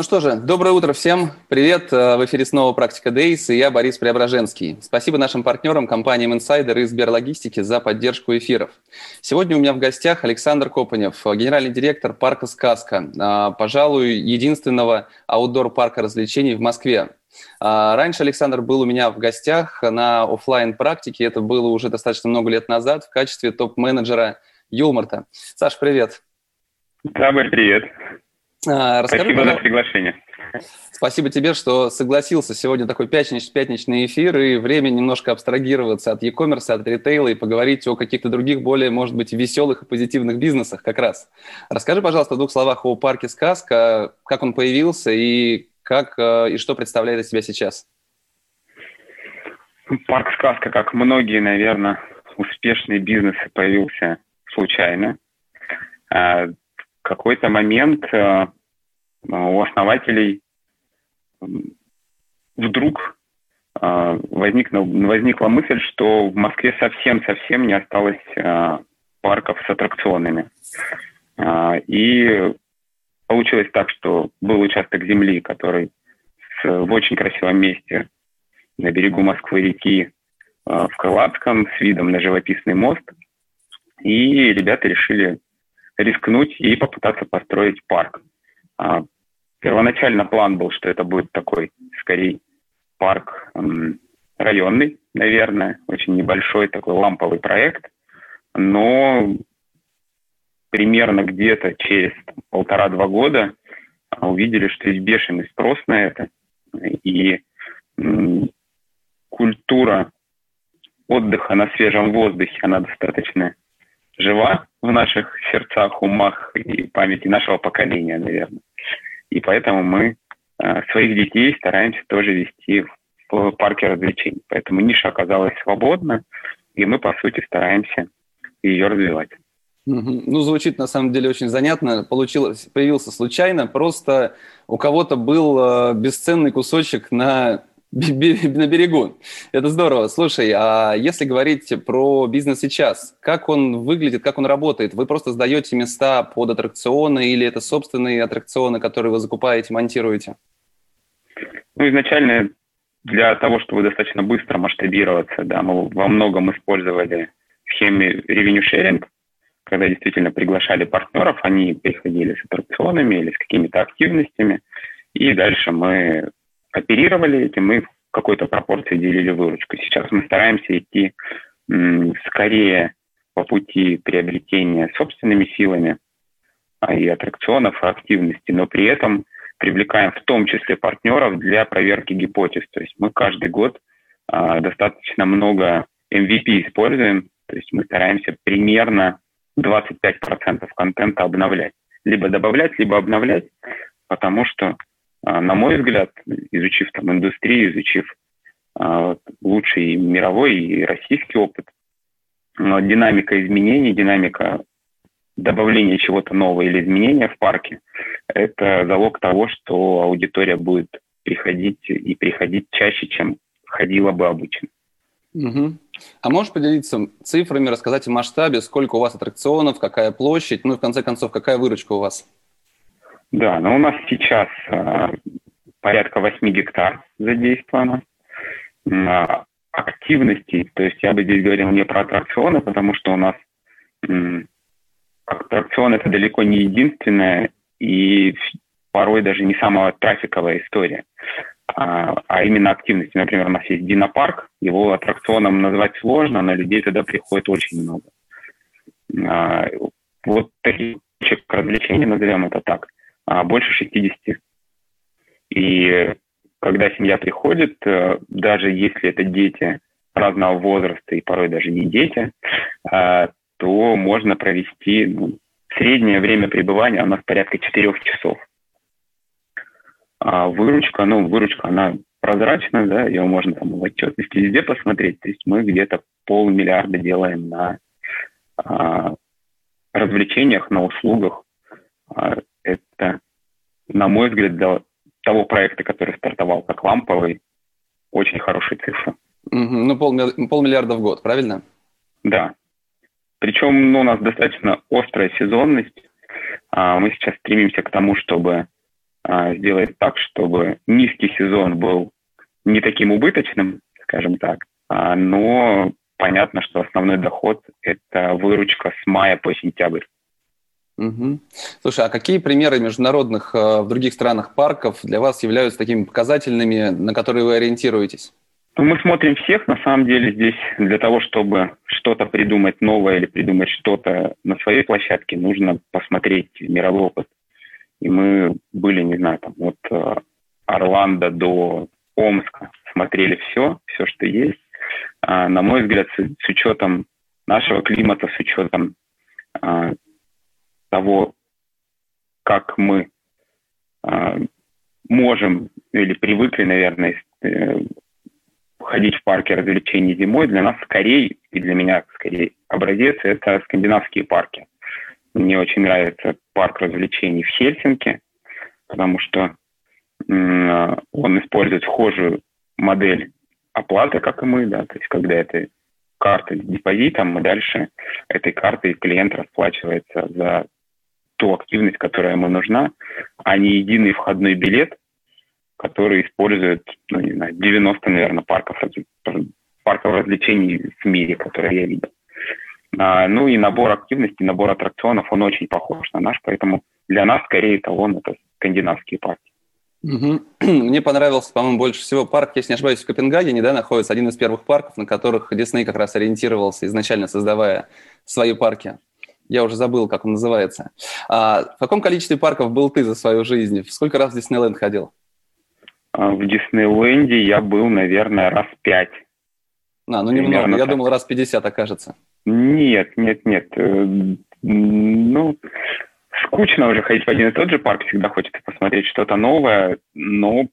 Ну что же, доброе утро всем. Привет. Э, в эфире снова «Практика Days» и я, Борис Преображенский. Спасибо нашим партнерам, компаниям Insider и Сберлогистики за поддержку эфиров. Сегодня у меня в гостях Александр Копанев, генеральный директор парка «Сказка», э, пожалуй, единственного аутдор-парка развлечений в Москве. Э, раньше Александр был у меня в гостях на офлайн практике это было уже достаточно много лет назад в качестве топ-менеджера Юлмарта. Саш, привет. Да, привет. А, расскажи, Спасибо за приглашение. Спасибо тебе, что согласился сегодня такой пятнич, пятничный эфир и время немножко абстрагироваться от e-commerce, от ритейла и поговорить о каких-то других более, может быть, веселых и позитивных бизнесах как раз. Расскажи, пожалуйста, в двух словах о парке «Сказка», как он появился и как э, и что представляет из себя сейчас. Парк «Сказка», как многие, наверное, успешные бизнесы, появился случайно. Какой-то момент э, у основателей вдруг э, возникла, возникла мысль, что в Москве совсем-совсем не осталось э, парков с аттракционами. И получилось так, что был участок земли, который в очень красивом месте на берегу Москвы-реки в Крылатском с видом на живописный мост. И ребята решили рискнуть и попытаться построить парк. А, первоначально план был, что это будет такой, скорее, парк районный, наверное, очень небольшой такой ламповый проект, но примерно где-то через полтора-два года увидели, что есть бешеный спрос на это, и культура отдыха на свежем воздухе, она достаточно жива в наших сердцах, умах и памяти нашего поколения, наверное. И поэтому мы э, своих детей стараемся тоже вести в парке развлечений. Поэтому ниша оказалась свободна, и мы, по сути, стараемся ее развивать. Ну, звучит на самом деле очень занятно. Получилось, появился случайно. Просто у кого-то был э, бесценный кусочек на на берегу. Это здорово. Слушай, а если говорить про бизнес сейчас, как он выглядит, как он работает? Вы просто сдаете места под аттракционы или это собственные аттракционы, которые вы закупаете, монтируете? Ну, изначально для того, чтобы достаточно быстро масштабироваться, да, мы во многом использовали схемы revenue sharing, когда действительно приглашали партнеров, они приходили с аттракционами или с какими-то активностями, и дальше мы оперировали этим, мы в какой-то пропорции делили выручку. Сейчас мы стараемся идти скорее по пути приобретения собственными силами а, и аттракционов, и активности, но при этом привлекаем в том числе партнеров для проверки гипотез. То есть мы каждый год а, достаточно много MVP используем, то есть мы стараемся примерно 25% контента обновлять. Либо добавлять, либо обновлять, потому что на мой взгляд, изучив там индустрию, изучив а, лучший мировой и российский опыт, динамика изменений, динамика добавления чего-то нового или изменения в парке – это залог того, что аудитория будет приходить и приходить чаще, чем ходила бы обычно. Угу. А можешь поделиться цифрами, рассказать о масштабе, сколько у вас аттракционов, какая площадь, ну и в конце концов, какая выручка у вас? Да, но у нас сейчас э, порядка 8 гектар задействовано. Активностей, то есть я бы здесь говорил не про аттракционы, потому что у нас аттракцион это далеко не единственная и порой даже не самая трафиковая история, а, а именно активности. Например, у нас есть Динопарк, его аттракционом назвать сложно, но людей туда приходит очень много. А, вот таких развлечений, назовем это так – а, больше 60. И когда семья приходит, э, даже если это дети разного возраста и порой даже не дети, а, то можно провести ну, среднее время пребывания у нас порядка 4 часов. А выручка, ну, выручка, она прозрачная, да, ее можно там в отчетности везде посмотреть. То есть мы где-то полмиллиарда делаем на а, развлечениях, на услугах. А, это, на мой взгляд, для того проекта, который стартовал как ламповый, очень хорошие цифры. Ну, полмиллиарда в год, правильно? Да. Причем ну, у нас достаточно острая сезонность. А, мы сейчас стремимся к тому, чтобы а, сделать так, чтобы низкий сезон был не таким убыточным, скажем так, а, но понятно, что основной доход – это выручка с мая по сентябрь. Угу. Слушай, а какие примеры международных в других странах парков для вас являются такими показательными, на которые вы ориентируетесь? Ну, мы смотрим всех, на самом деле, здесь для того, чтобы что-то придумать новое или придумать что-то на своей площадке, нужно посмотреть мировой опыт. И мы были, не знаю, там от э, Орландо до Омска, смотрели все, все, что есть. А, на мой взгляд, с, с учетом нашего климата, с учетом а, того, как мы а, можем или привыкли, наверное, э, ходить в парке развлечений зимой, для нас скорее, и для меня скорее образец, это скандинавские парки. Мне очень нравится парк развлечений в Хельсинки, потому что он использует схожую модель оплаты, как и мы, да, то есть когда это карта с депозитом, мы дальше этой картой клиент расплачивается за ту активность, которая ему нужна, а не единый входной билет, который использует, ну, не знаю, 90, наверное, парков, парков развлечений в мире, которые я видел. А, ну и набор активностей, набор аттракционов, он очень похож на наш, поэтому для нас скорее эталон это скандинавские парки. Угу. Мне понравился, по-моему, больше всего парк, если не ошибаюсь, в Копенгагене, да, находится один из первых парков, на которых Дисней как раз ориентировался, изначально создавая свои парки. Я уже забыл, как он называется. А в каком количестве парков был ты за свою жизнь? В сколько раз в Диснейленд ходил? А, в Диснейленде я был, наверное, раз пять. А, ну немного. Я думал, раз 50 окажется. Нет, нет, нет. Э, ну, скучно уже ходить в один и тот же парк, всегда хочется посмотреть что-то новое, но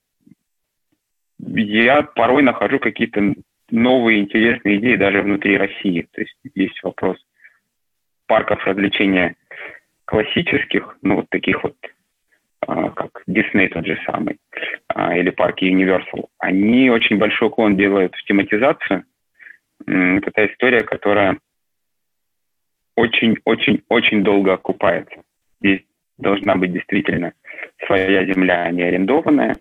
я порой нахожу какие-то новые интересные идеи даже внутри России. То есть есть вопрос парков развлечения классических, ну вот таких вот а, как Disney тот же самый, а, или парки Universal, они очень большой уклон делают в тематизацию. Это та история, которая очень-очень-очень долго окупается. Здесь должна быть действительно своя земля, а не арендованная,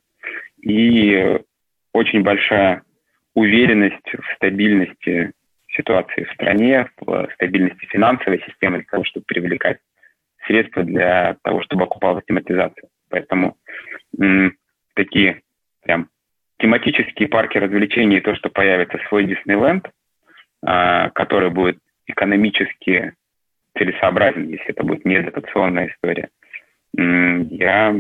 и очень большая уверенность в стабильности ситуации в стране, в стабильности финансовой системы для того, чтобы привлекать средства для того, чтобы окупалась тематизация. Поэтому м, такие прям тематические парки развлечений, то, что появится свой Диснейленд, а, который будет экономически целесообразен, если это будет не дотационная история. М, я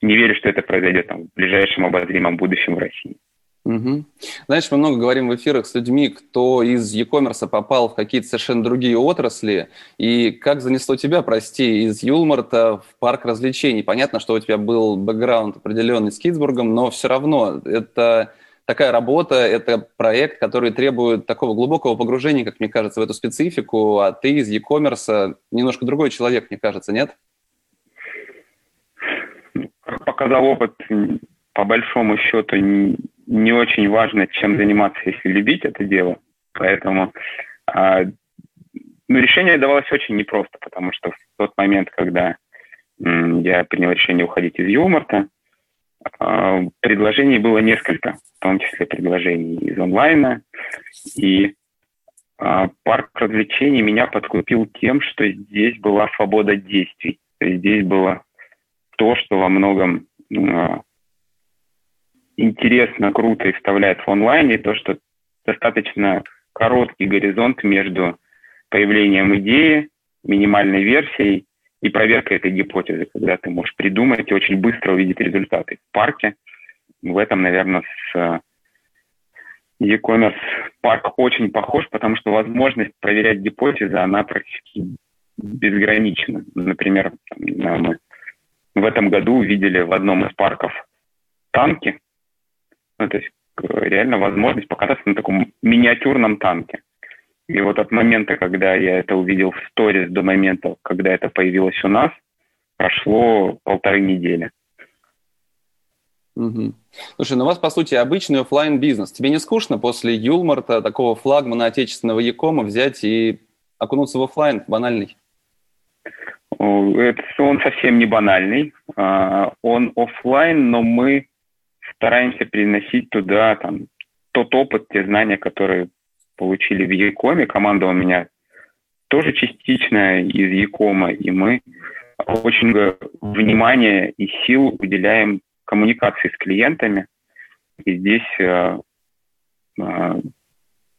не верю, что это произойдет там, в ближайшем обозримом будущем в России. Угу. Знаешь, мы много говорим в эфирах с людьми, кто из e-commerce попал в какие-то совершенно другие отрасли, и как занесло тебя, прости, из Юлмарта в парк развлечений. Понятно, что у тебя был бэкграунд определенный с Китсбургом, но все равно это такая работа, это проект, который требует такого глубокого погружения, как мне кажется, в эту специфику, а ты из e-commerce немножко другой человек, мне кажется, нет? Как показал опыт, по большому счету, не очень важно, чем заниматься, если любить это дело. Поэтому а, ну, решение давалось очень непросто, потому что в тот момент, когда м, я принял решение уходить из Юморта, а, предложений было несколько, в том числе предложений из онлайна. И а, парк развлечений меня подкупил тем, что здесь была свобода действий. То есть здесь было то, что во многом а, интересно, круто и вставляет в онлайне, то, что достаточно короткий горизонт между появлением идеи, минимальной версией и проверкой этой гипотезы, когда ты можешь придумать и очень быстро увидеть результаты. В парке в этом, наверное, с э, e-commerce парк очень похож, потому что возможность проверять гипотезы, она практически безграничны. Например, мы в этом году увидели в одном из парков танки, ну, то есть э, реально возможность покататься на таком миниатюрном танке. И вот от момента, когда я это увидел в сторис, до момента, когда это появилось у нас, прошло полторы недели. Угу. Слушай, ну у вас, по сути, обычный офлайн бизнес Тебе не скучно после Юлмарта, такого флагмана отечественного Якома, взять и окунуться в офлайн банальный? Это, он совсем не банальный. А, он офлайн, но мы стараемся переносить туда там, тот опыт, те знания, которые получили в Якоме. Команда у меня тоже частично из Якома, и мы очень много внимания и сил уделяем коммуникации с клиентами. И здесь э, э,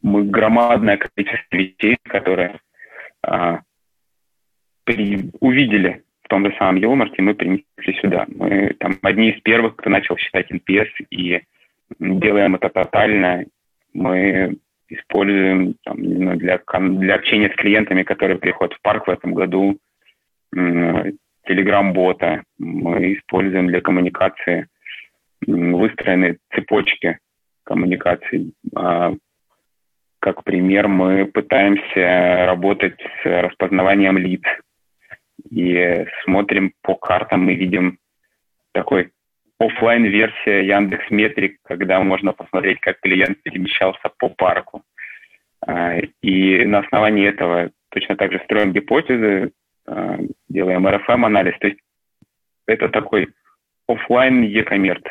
мы громадное количество людей, которые э, при, увидели том же самом Елмарте, мы принесли сюда. Мы там одни из первых, кто начал считать NPS, и делаем это тотально. Мы используем там, для, для общения с клиентами, которые приходят в парк в этом году, телеграм-бота. Мы используем для коммуникации выстроенные цепочки коммуникаций. А, как пример, мы пытаемся работать с распознаванием лиц и смотрим по картам, мы видим такой офлайн версия Яндекс Метрик, когда можно посмотреть, как клиент перемещался по парку. А, и на основании этого точно так же строим гипотезы, а, делаем RFM-анализ. То есть это такой офлайн e-коммерт.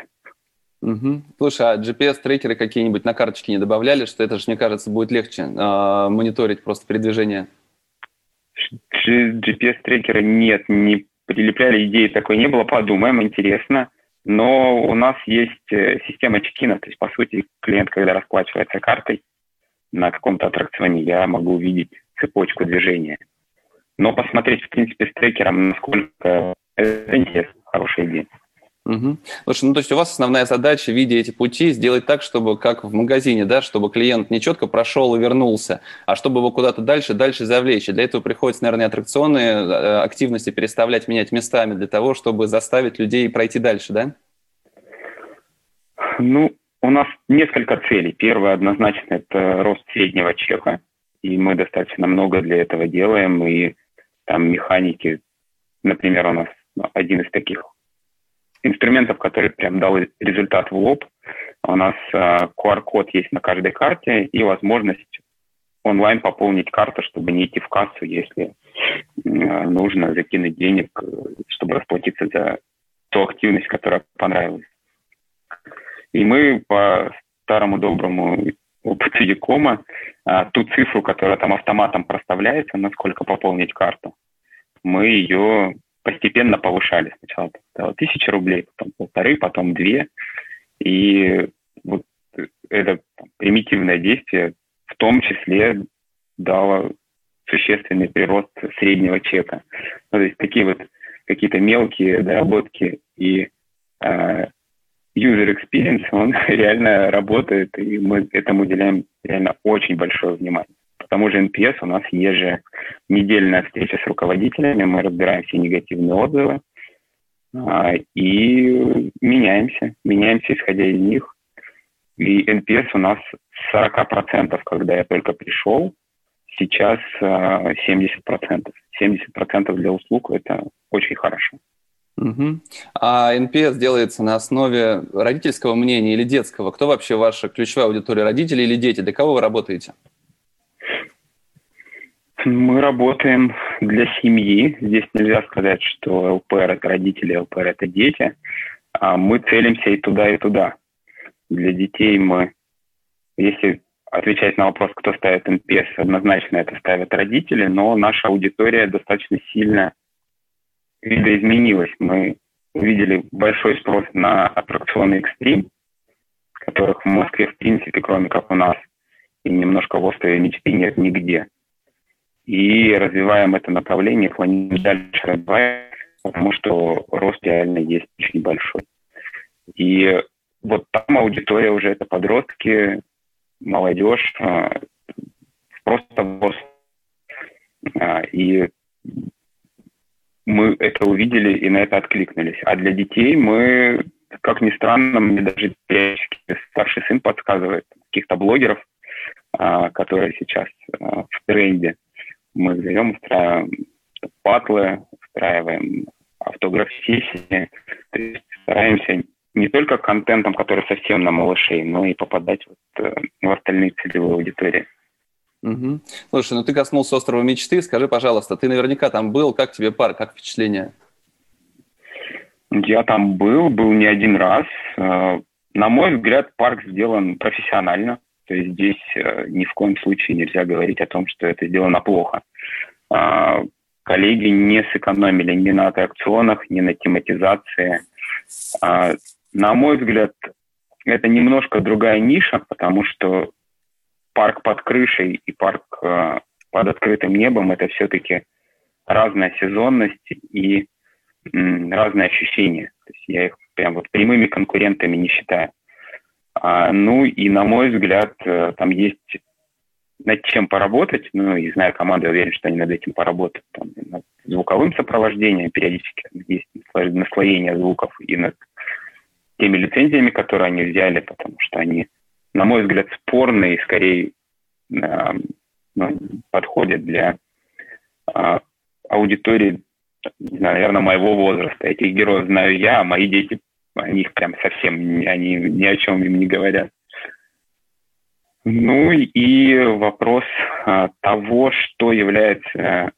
Угу. Слушай, а GPS-трекеры какие-нибудь на карточке не добавляли, что это же, мне кажется, будет легче э, мониторить просто передвижение? GPS-трекера нет, не прилепляли, идеи такой не было, подумаем, интересно. Но у нас есть э, система чекина, то есть, по сути, клиент, когда расплачивается картой на каком-то аттракционе, я могу увидеть цепочку движения. Но посмотреть, в принципе, с трекером, насколько это интересно, хорошая идея. Угу. Слушай, ну то есть у вас основная задача, видя эти пути, сделать так, чтобы как в магазине, да, чтобы клиент не четко прошел и вернулся, а чтобы его куда-то дальше, дальше завлечь. И для этого приходится, наверное, аттракционы, э, активности переставлять, менять местами для того, чтобы заставить людей пройти дальше, да? Ну, у нас несколько целей. Первое, однозначно, это рост среднего чека, и мы достаточно много для этого делаем, и там механики, например, у нас один из таких инструментов, который прям дал результат в лоб. У нас а, QR-код есть на каждой карте и возможность онлайн пополнить карту, чтобы не идти в кассу, если uh, нужно закинуть денег, чтобы расплатиться за ту активность, которая понравилась. И мы по старому доброму опыту Якома uh, ту цифру, которая там автоматом проставляется, насколько пополнить карту, мы ее постепенно повышали. Сначала тысяча рублей, потом полторы, потом две. И вот это примитивное действие в том числе дало существенный прирост среднего чека. Ну, то есть такие вот какие-то мелкие доработки и э, user experience, он реально работает, и мы этому уделяем реально очень большое внимание тому же NPS у нас еженедельная встреча с руководителями, мы разбираем все негативные отзывы а, и меняемся, меняемся исходя из них. И NPS у нас 40%, когда я только пришел, сейчас 70%. 70% для услуг – это очень хорошо. Угу. А NPS делается на основе родительского мнения или детского? Кто вообще ваша ключевая аудитория, родители или дети? Для кого вы работаете? Мы работаем для семьи. Здесь нельзя сказать, что ЛПР – это родители, ЛПР – это дети. А мы целимся и туда, и туда. Для детей мы, если отвечать на вопрос, кто ставит NPS, однозначно это ставят родители, но наша аудитория достаточно сильно видоизменилась. Мы увидели большой спрос на аттракционы экстрим, которых в Москве, в принципе, кроме как у нас, и немножко в острове мечты нет нигде и развиваем это направление, планируем дальше развивать, потому что рост реально есть очень большой. И вот там аудитория уже это подростки, молодежь, а, просто рост. А, и мы это увидели и на это откликнулись. А для детей мы, как ни странно, мне даже старший сын подсказывает каких-то блогеров, а, которые сейчас в тренде. Мы берем, устраиваем патлы, устраиваем автограф-сессии, то есть стараемся не только контентом, который совсем на малышей, но и попадать вот, э, в остальные целевые аудитории. Угу. Слушай, ну ты коснулся острова мечты. Скажи, пожалуйста, ты наверняка там был. Как тебе парк, как впечатление? Я там был, был не один раз. Э, на мой взгляд, парк сделан профессионально. То есть здесь э, ни в коем случае нельзя говорить о том, что это сделано плохо. А, коллеги не сэкономили ни на аттракционах, ни на тематизации. А, на мой взгляд, это немножко другая ниша, потому что парк под крышей и парк э, под открытым небом – это все-таки разная сезонность и разные ощущения. То есть я их прям вот прямыми конкурентами не считаю. А, ну и, на мой взгляд, э, там есть над чем поработать, ну и зная команду, я уверен, что они над этим поработают. Там, над звуковым сопровождением периодически есть наслоение звуков и над теми лицензиями, которые они взяли, потому что они, на мой взгляд, спорные и скорее э, ну, подходят для э, аудитории, не знаю, наверное, моего возраста. Этих героев знаю я, а мои дети, они их прям совсем, они ни о чем им не говорят. Ну и вопрос а, того, что является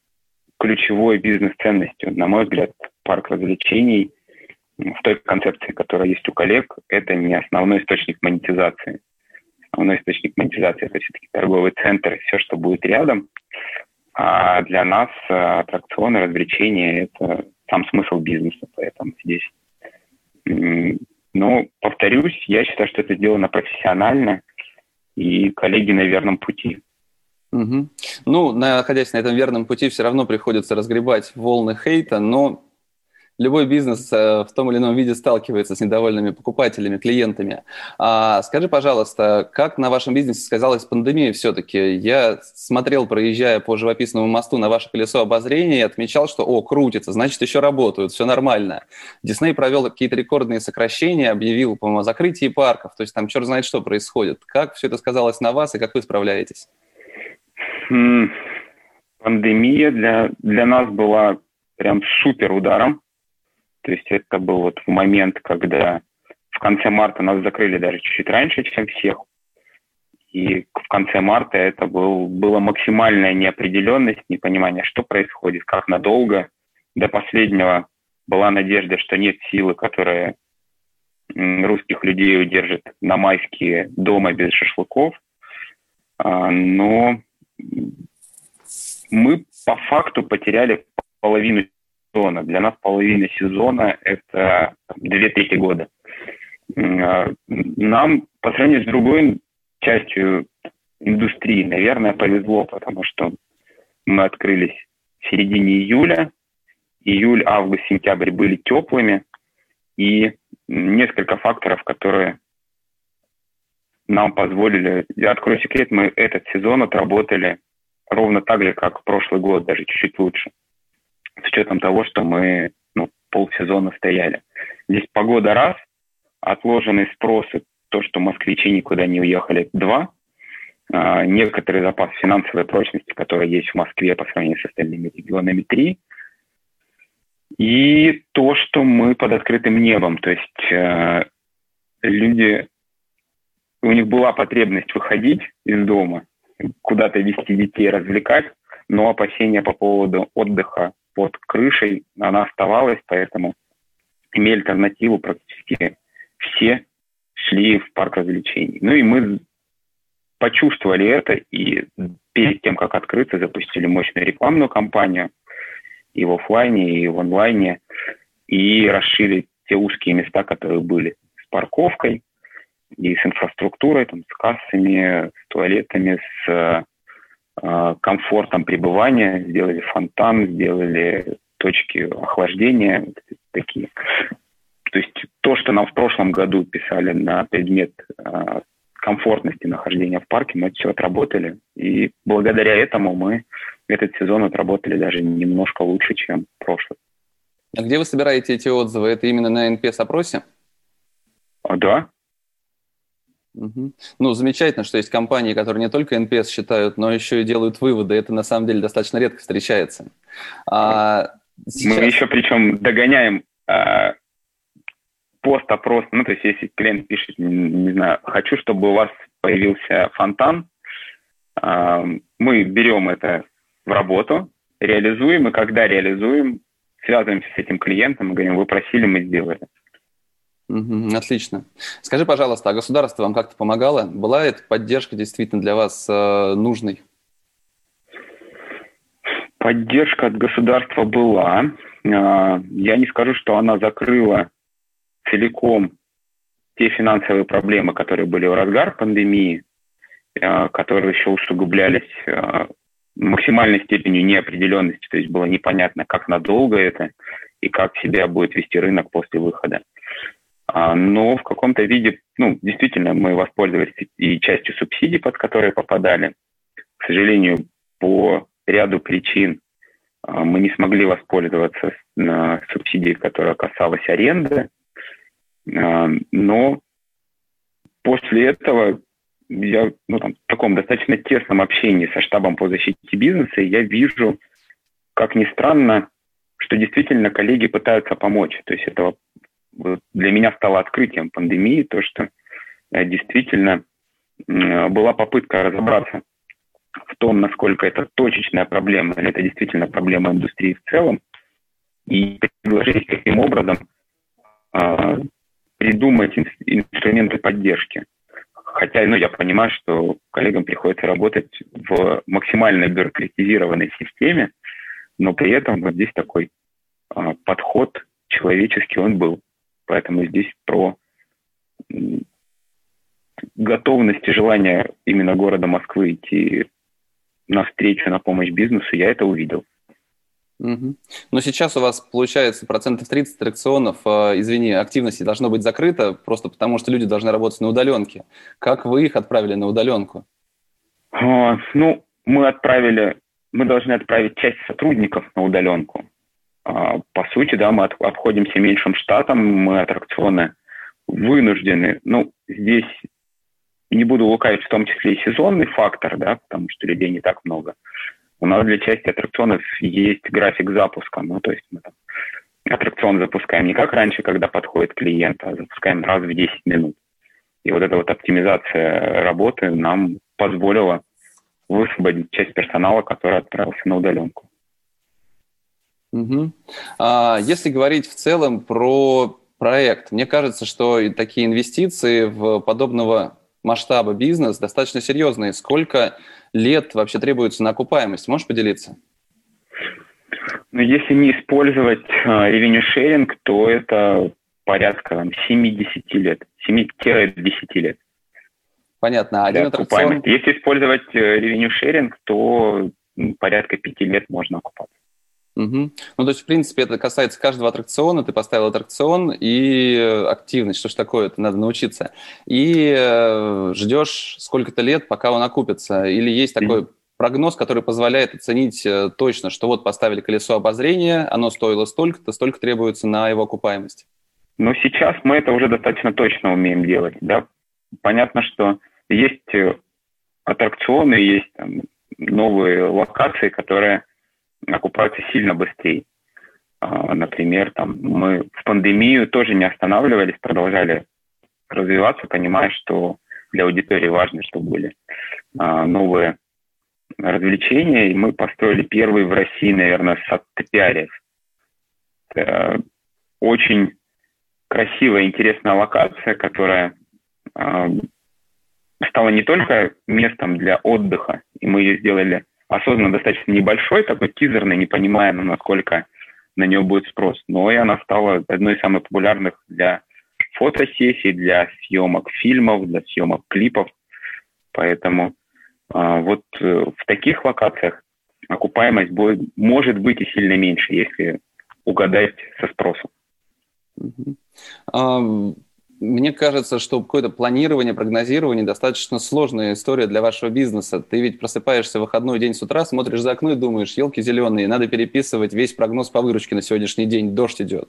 ключевой бизнес-ценностью. На мой взгляд, парк развлечений в той концепции, которая есть у коллег, это не основной источник монетизации. Основной источник монетизации – это все-таки торговый центр все, что будет рядом. А для нас а, аттракционы, развлечения – это сам смысл бизнеса. Поэтому здесь но, повторюсь, я считаю, что это сделано профессионально – и коллеги на верном пути. Угу. Ну, находясь на этом верном пути, все равно приходится разгребать волны хейта, но любой бизнес э, в том или ином виде сталкивается с недовольными покупателями, клиентами. А скажи, пожалуйста, как на вашем бизнесе сказалась пандемия все-таки? Я смотрел, проезжая по живописному мосту на ваше колесо обозрения и отмечал, что, о, крутится, значит, еще работают, все нормально. Дисней провел какие-то рекордные сокращения, объявил, по-моему, о закрытии парков, то есть там черт знает, что происходит. Как все это сказалось на вас и как вы справляетесь? Пандемия для, для нас была прям супер ударом то есть это был вот момент, когда в конце марта нас закрыли даже чуть-чуть раньше, чем всех. И в конце марта это был, была максимальная неопределенность, непонимание, что происходит, как надолго. До последнего была надежда, что нет силы, которая русских людей удержит на майские дома без шашлыков. А, но мы по факту потеряли половину сезона. Для нас половина сезона – это две трети года. А, нам по сравнению с другой частью индустрии, наверное, повезло, потому что мы открылись в середине июля. Июль, август, сентябрь были теплыми. И несколько факторов, которые нам позволили... Я открою секрет, мы этот сезон отработали ровно так же, как прошлый год, даже чуть-чуть лучше учетом того, что мы ну, полсезона стояли. Здесь погода раз, отложенный спрос, то, что москвичи никуда не уехали, два, а, некоторый запас финансовой прочности, который есть в Москве по сравнению с остальными регионами, три, и то, что мы под открытым небом, то есть э, люди, у них была потребность выходить из дома, куда-то вести детей, развлекать, но опасения по поводу отдыха под крышей, она оставалась, поэтому имели альтернативу практически все шли в парк развлечений. Ну и мы почувствовали это, и перед тем, как открыться, запустили мощную рекламную кампанию и в офлайне, и в онлайне, и расширили те узкие места, которые были с парковкой, и с инфраструктурой, там, с кассами, с туалетами, с Э, комфортом пребывания, сделали фонтан, сделали точки охлаждения, такие. То есть то, что нам в прошлом году писали на предмет э, комфортности нахождения в парке, мы это все отработали. И благодаря этому мы этот сезон отработали даже немножко лучше, чем прошлый. А где вы собираете эти отзывы? Это именно на NPS-опросе? А, да. Угу. Ну, замечательно, что есть компании, которые не только NPS считают, но еще и делают выводы. Это на самом деле достаточно редко встречается. А, сейчас... Мы еще причем догоняем а, пост-опрос. Ну, то есть если клиент пишет, не, не знаю, хочу, чтобы у вас появился фонтан, а, мы берем это в работу, реализуем, и когда реализуем, связываемся с этим клиентом и говорим, вы просили, мы сделали. Отлично. Скажи, пожалуйста, а государство вам как-то помогало? Была эта поддержка действительно для вас э, нужной? Поддержка от государства была. Э, я не скажу, что она закрыла целиком те финансовые проблемы, которые были в разгар пандемии, э, которые еще усугублялись э, максимальной степенью неопределенности, то есть было непонятно, как надолго это и как себя будет вести рынок после выхода. А, но в каком-то виде, ну, действительно, мы воспользовались и частью субсидий, под которые попадали. К сожалению, по ряду причин а, мы не смогли воспользоваться субсидией, которая касалась аренды. А, но после этого я ну, там, в таком достаточно тесном общении со штабом по защите бизнеса, я вижу, как ни странно, что действительно коллеги пытаются помочь. То есть это для меня стало открытием пандемии, то, что э, действительно была попытка разобраться в том, насколько это точечная проблема, или это действительно проблема индустрии в целом, и предложить каким образом э, придумать инструменты поддержки. Хотя ну, я понимаю, что коллегам приходится работать в максимально бюрократизированной системе, но при этом вот здесь такой э, подход человеческий он был. Поэтому здесь про готовность и желание именно города Москвы идти навстречу на помощь бизнесу, я это увидел. Угу. Но сейчас у вас получается процентов 30 аттракционов, э, извини, активности должно быть закрыто, просто потому что люди должны работать на удаленке. Как вы их отправили на удаленку? А, ну, мы отправили, мы должны отправить часть сотрудников на удаленку. А, по сути, да, мы обходимся меньшим штатом, мы аттракционы вынуждены. Ну, здесь не буду лукавить, в том числе и сезонный фактор, да, потому что людей не так много. У нас для части аттракционов есть график запуска, ну, то есть мы там аттракцион запускаем не как раньше, когда подходит клиент, а запускаем раз в 10 минут. И вот эта вот оптимизация работы нам позволила высвободить часть персонала, который отправился на удаленку. Угу. А, если говорить в целом про проект, мне кажется, что такие инвестиции в подобного масштаба бизнес достаточно серьезные. Сколько лет вообще требуется на окупаемость? Можешь поделиться? Ну, если не использовать uh, revenue sharing, то это порядка там, 7-10 лет, 7-10 лет. Понятно. А один аттракцион... Если использовать uh, revenue sharing, то порядка 5 лет можно окупаться. Угу. Ну, то есть, в принципе, это касается каждого аттракциона. Ты поставил аттракцион и э, активность. Что ж такое? Это надо научиться. И э, ждешь сколько-то лет, пока он окупится. Или есть такой прогноз, который позволяет оценить э, точно, что вот поставили колесо обозрения, оно стоило столько-то, столько требуется на его окупаемость. Но сейчас мы это уже достаточно точно умеем делать. Да? Понятно, что есть э, аттракционы, есть там, новые локации, которые окупаются сильно быстрее. А, например, там, мы в пандемию тоже не останавливались, продолжали развиваться, понимая, что для аудитории важно, чтобы были а, новые развлечения. И мы построили первый в России, наверное, сад-топиариев. Очень красивая, интересная локация, которая а, стала не только местом для отдыха, и мы ее сделали осознанно достаточно небольшой, такой тизерный, не понимая, насколько на нее будет спрос. Но и она стала одной из самых популярных для фотосессий, для съемок фильмов, для съемок клипов. Поэтому а, вот э, в таких локациях окупаемость будет, может быть и сильно меньше, если угадать со спросом. А, мне кажется, что какое-то планирование, прогнозирование достаточно сложная история для вашего бизнеса. Ты ведь просыпаешься в выходной день с утра, смотришь за окно и думаешь, елки зеленые, надо переписывать весь прогноз по выручке на сегодняшний день, дождь идет.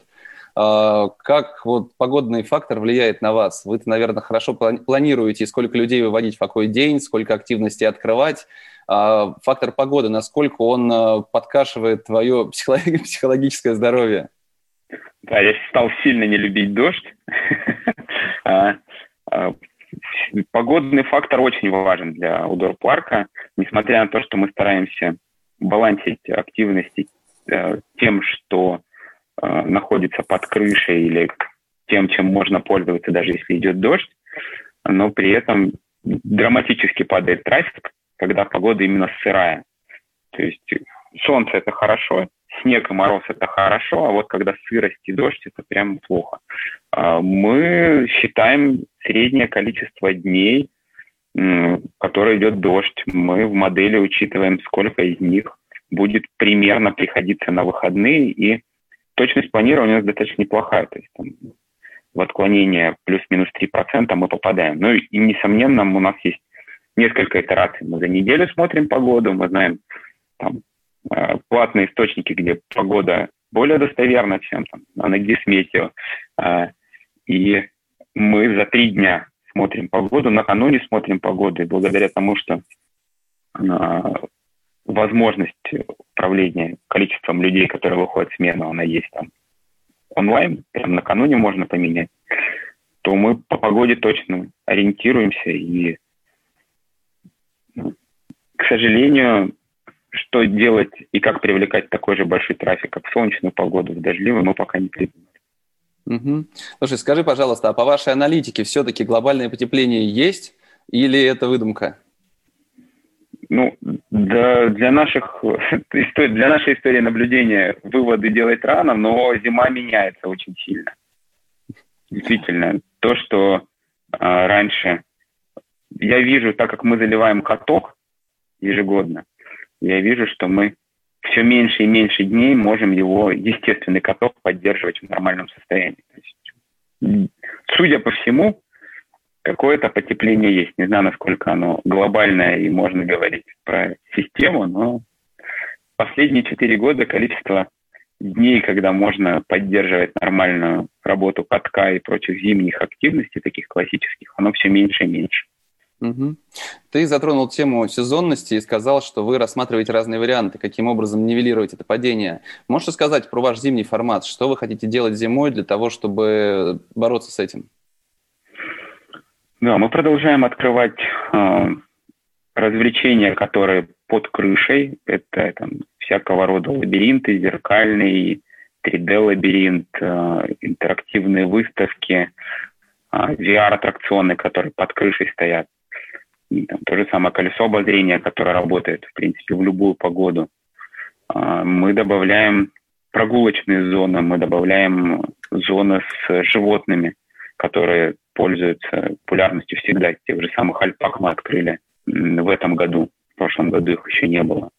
А, как вот погодный фактор влияет на вас? Вы, наверное, хорошо планируете, сколько людей выводить в какой день, сколько активности открывать. А, фактор погоды, насколько он а, подкашивает твое психологическое здоровье? Да, я стал сильно не любить дождь. Погодный фактор очень важен для удор парка, несмотря на то, что мы стараемся балансить активности э, тем, что Э, находится под крышей или тем, чем можно пользоваться, даже если идет дождь, но при этом драматически падает трафик, когда погода именно сырая. То есть солнце это хорошо, снег и мороз это хорошо, а вот когда сырость и дождь это прям плохо. А мы считаем среднее количество дней, которое идет дождь. Мы в модели учитываем, сколько из них будет примерно приходиться на выходные и точность планирования у нас достаточно неплохая. То есть там, в отклонение плюс-минус 3% мы попадаем. Ну и, несомненно, у нас есть несколько итераций. Мы за неделю смотрим погоду, мы знаем там, платные источники, где погода более достоверна, чем там, на Гисметео. Э, и мы за три дня смотрим погоду, накануне смотрим погоду, и благодаря тому, что э, возможность управления количеством людей, которые выходят в смену, она есть там онлайн, прям накануне можно поменять, то мы по погоде точно ориентируемся и, ну, к сожалению, что делать и как привлекать такой же большой трафик, как в солнечную погоду, в дождливую, мы пока не придумали. Угу. Слушай, скажи, пожалуйста, а по вашей аналитике все-таки глобальное потепление есть или это выдумка? Ну, да, для наших для нашей истории наблюдения выводы делать рано, но зима меняется очень сильно. Действительно, то, что а, раньше я вижу, так как мы заливаем каток ежегодно, я вижу, что мы все меньше и меньше дней можем его естественный каток поддерживать в нормальном состоянии. То есть, судя по всему, какое-то потепление есть. Не знаю, насколько оно глобальное и можно говорить про систему, но последние четыре года количество дней, когда можно поддерживать нормальную работу катка и прочих зимних активностей, таких классических, оно все меньше и меньше. Угу. Ты затронул тему сезонности и сказал, что вы рассматриваете разные варианты, каким образом нивелировать это падение. Можешь сказать про ваш зимний формат? Что вы хотите делать зимой для того, чтобы бороться с этим? Да, мы продолжаем открывать э, развлечения, которые под крышей. Это там, всякого рода лабиринты, зеркальный, 3D-лабиринт, э, интерактивные выставки, э, VR-аттракционы, которые под крышей стоят. И, там, то же самое колесо обозрения, которое работает, в принципе, в любую погоду. Э, мы добавляем прогулочные зоны, мы добавляем зоны с животными, которые пользуются популярностью всегда. Тех же самых альпак мы открыли в этом году. В прошлом году их еще не было.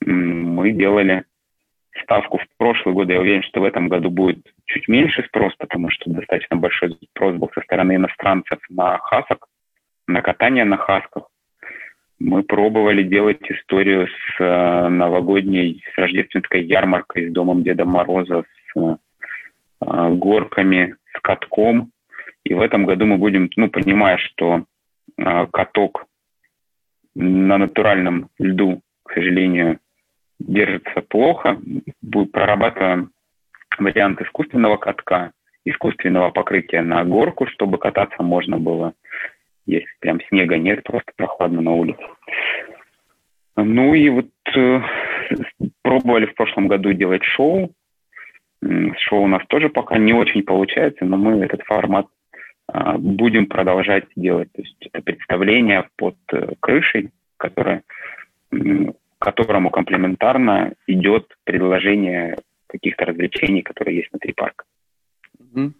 Мы делали ставку в прошлый год. Я уверен, что в этом году будет чуть меньше спрос, потому что достаточно большой спрос был со стороны иностранцев на хасок, на катание на хасках. Мы пробовали делать историю с э, новогодней, с рождественской ярмаркой, с домом Деда Мороза, с э, горками, с катком. И в этом году мы будем, ну, понимая, что э, каток на натуральном льду, к сожалению, держится плохо, прорабатываем вариант искусственного катка, искусственного покрытия на горку, чтобы кататься можно было, если прям снега нет, просто прохладно на улице. Ну и вот э, пробовали в прошлом году делать шоу. Шоу у нас тоже пока не очень получается, но мы этот формат а, будем продолжать делать. То есть это представление под э, крышей, которое, которому комплементарно идет предложение каких-то развлечений, которые есть внутри парка. Mm-hmm.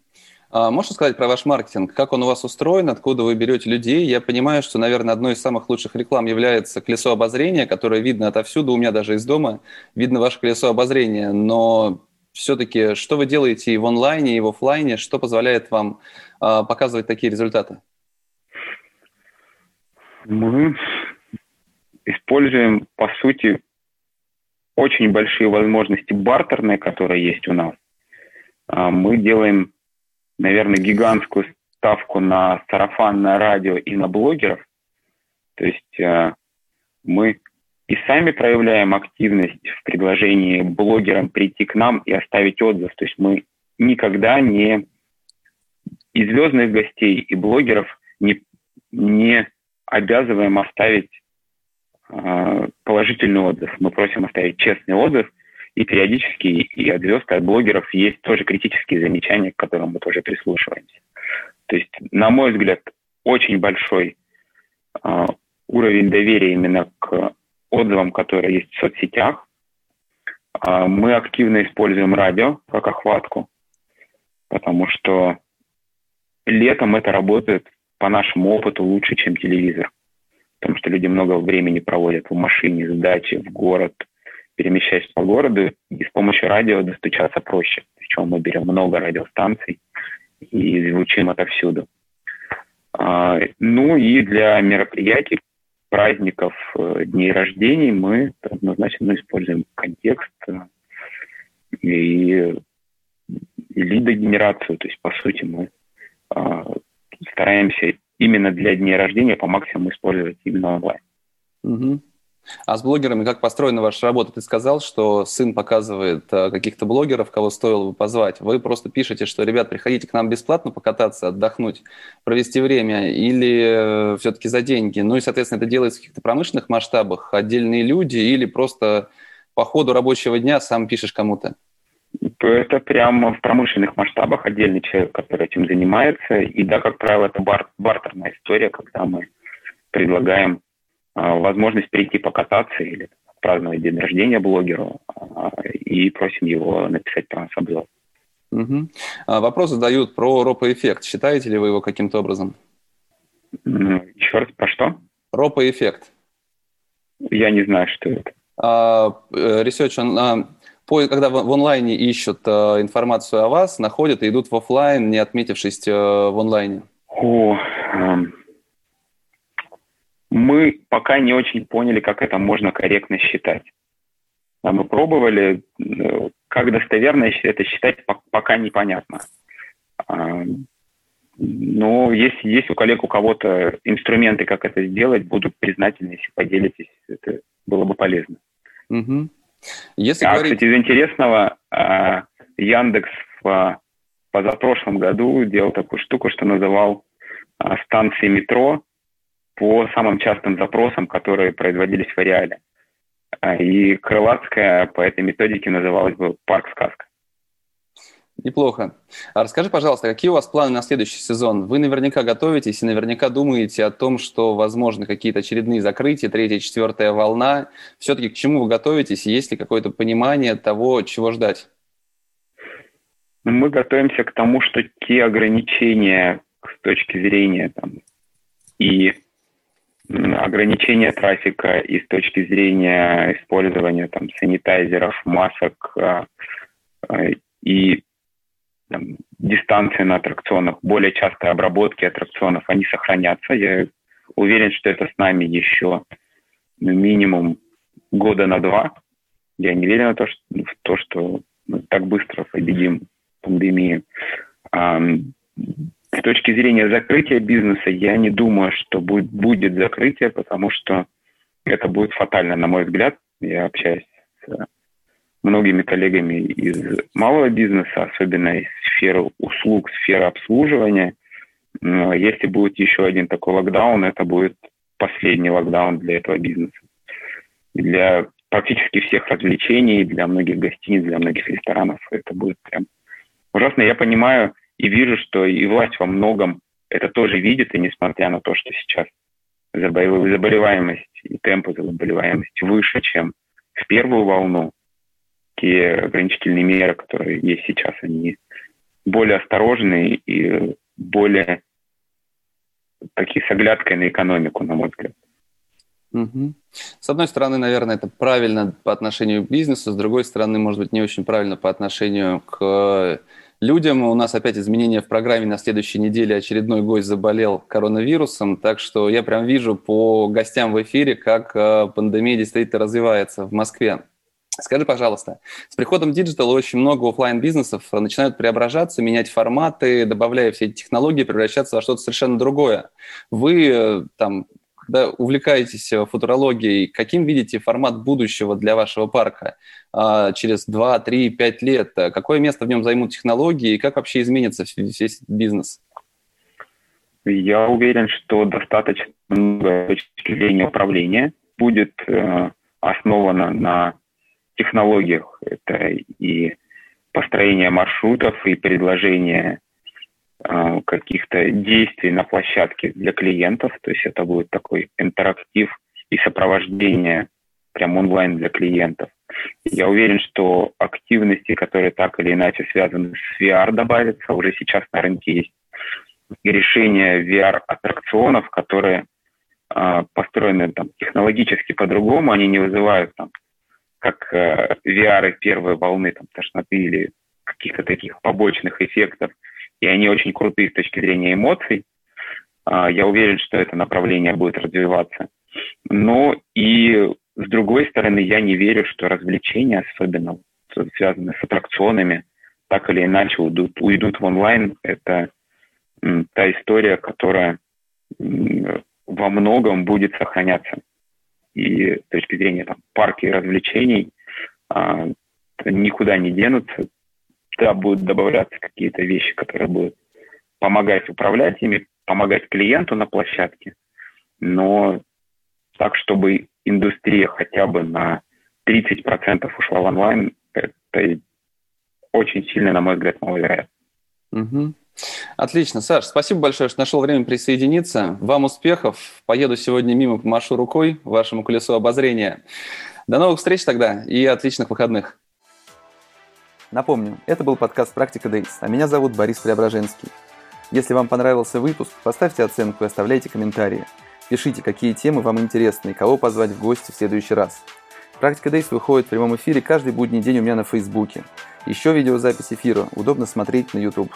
А можешь сказать про ваш маркетинг? Как он у вас устроен? Откуда вы берете людей? Я понимаю, что, наверное, одной из самых лучших реклам является колесо обозрения, которое видно отовсюду. У меня даже из дома видно ваше колесо обозрения. Но все-таки что вы делаете и в онлайне, и в офлайне? Что позволяет вам показывать такие результаты? Мы используем, по сути, очень большие возможности бартерные, которые есть у нас. А, мы делаем, наверное, гигантскую ставку на сарафанное радио и на блогеров. То есть а, мы и сами проявляем активность в предложении блогерам прийти к нам и оставить отзыв. То есть мы никогда не и звездных гостей, и блогеров не, не обязываем оставить э, положительный отзыв. Мы просим оставить честный отзыв, и периодически и от звезд, и от блогеров есть тоже критические замечания, к которым мы тоже прислушиваемся. То есть, на мой взгляд, очень большой э, уровень доверия именно к отзывам, которые есть в соцсетях. Э, мы активно используем радио как охватку, потому что летом это работает по нашему опыту лучше, чем телевизор. Потому что люди много времени проводят в машине, с дачи, в город, перемещаясь по городу, и с помощью радио достучаться проще. Причем мы берем много радиостанций и звучим отовсюду. А, ну и для мероприятий, праздников, э, дней рождений мы однозначно используем контекст э, и, лидогенерацию. То есть, по сути, мы а, стараемся именно для дней рождения по максимуму использовать именно онлайн. Угу. А с блогерами как построена ваша работа? Ты сказал, что сын показывает э, каких-то блогеров, кого стоило бы позвать. Вы просто пишете, что, ребят, приходите к нам бесплатно покататься, отдохнуть, провести время, или э, все-таки за деньги? Ну и, соответственно, это делается в каких-то промышленных масштабах, отдельные люди, или просто по ходу рабочего дня сам пишешь кому-то? Это прямо в промышленных масштабах отдельный человек, который этим занимается. И да, как правило, это бар бартерная история, когда мы предлагаем возможность прийти покататься или праздновать день рождения блогеру а, и просим его написать про нас обзор. Угу. А, вопрос задают про ропа-эффект. Считаете ли вы его каким-то образом? Еще раз, про что? Ропа-эффект. Я не знаю, что это. А, э, research а, когда в онлайне ищут э, информацию о вас, находят и идут в офлайн, не отметившись э, в онлайне? О, э, мы пока не очень поняли, как это можно корректно считать. А мы пробовали, э, как достоверно это считать, пока непонятно. А, но если есть у коллег у кого-то инструменты, как это сделать, буду признательны, если поделитесь, это было бы полезно. Угу. Если а, говорить... кстати, из интересного, а, Яндекс в позапрошлом году делал такую штуку, что называл станции метро по самым частым запросам, которые производились в реале. И Крылатская по этой методике называлась бы «Парк сказка». Неплохо. А расскажи, пожалуйста, какие у вас планы на следующий сезон? Вы наверняка готовитесь и наверняка думаете о том, что возможны какие-то очередные закрытия, третья, четвертая волна. Все-таки к чему вы готовитесь? Есть ли какое-то понимание того, чего ждать? Мы готовимся к тому, что те ограничения с точки зрения там, и ограничения трафика, и с точки зрения использования там, санитайзеров, масок а, а, и там, дистанции на аттракционах, более частой обработки аттракционов, они сохранятся. Я уверен, что это с нами еще ну, минимум года на два. Я не верю на то, что, в то, что мы так быстро победим пандемию. С точки зрения закрытия бизнеса, я не думаю, что будет, будет закрытие, потому что это будет фатально, на мой взгляд. Я общаюсь с многими коллегами из малого бизнеса, особенно из сферы услуг, сферы обслуживания. Если будет еще один такой локдаун, это будет последний локдаун для этого бизнеса. Для практически всех развлечений, для многих гостиниц, для многих ресторанов это будет прям ужасно. Я понимаю и вижу, что и власть во многом это тоже видит, и несмотря на то, что сейчас заболеваемость и темпы заболеваемости выше, чем в первую волну, те ограничительные меры, которые есть сейчас, они более осторожные и более такие с оглядкой на экономику, на мой взгляд. Угу. С одной стороны, наверное, это правильно по отношению к бизнесу, с другой стороны, может быть, не очень правильно по отношению к людям. У нас опять изменения в программе. На следующей неделе очередной гость заболел коронавирусом. Так что я прям вижу по гостям в эфире, как э, пандемия действительно развивается в Москве. Скажи, пожалуйста, с приходом digital а очень много офлайн бизнесов начинают преображаться, менять форматы, добавляя все эти технологии, превращаться во что-то совершенно другое. Вы э, там когда увлекаетесь э, футурологией, каким видите формат будущего для вашего парка а, через 2, 3, 5 лет? Какое место в нем займут технологии и как вообще изменится весь бизнес? Я уверен, что достаточно много точки зрения управления будет э, основано на технологиях. Это и построение маршрутов, и предложение каких-то действий на площадке для клиентов. То есть это будет такой интерактив и сопровождение прям онлайн для клиентов. Я уверен, что активности, которые так или иначе связаны с VR, добавятся. Уже сейчас на рынке есть решения VR-аттракционов, которые э, построены там, технологически по-другому, они не вызывают там, как э, VR первой волны там, тошноты или каких-то таких побочных эффектов, и они очень крутые с точки зрения эмоций. Э, я уверен, что это направление будет развиваться. Но и с другой стороны, я не верю, что развлечения, особенно связанные с аттракционами, так или иначе уйдут, уйдут в онлайн. Это та история, которая во многом будет сохраняться и с точки зрения там, парка и развлечений а, никуда не денутся. Да, будут добавляться какие-то вещи, которые будут помогать управлять ими, помогать клиенту на площадке, но так, чтобы индустрия хотя бы на 30% ушла в онлайн, это очень сильно, на мой взгляд, маловероятно. Угу. Отлично. Саш, спасибо большое, что нашел время присоединиться. Вам успехов. Поеду сегодня мимо, помашу рукой вашему колесу обозрения. До новых встреч тогда и отличных выходных. Напомню, это был подкаст «Практика Дейс», а меня зовут Борис Преображенский. Если вам понравился выпуск, поставьте оценку и оставляйте комментарии. Пишите, какие темы вам интересны и кого позвать в гости в следующий раз. «Практика Дейс» выходит в прямом эфире каждый будний день у меня на Фейсбуке. Еще видеозапись эфира удобно смотреть на YouTube.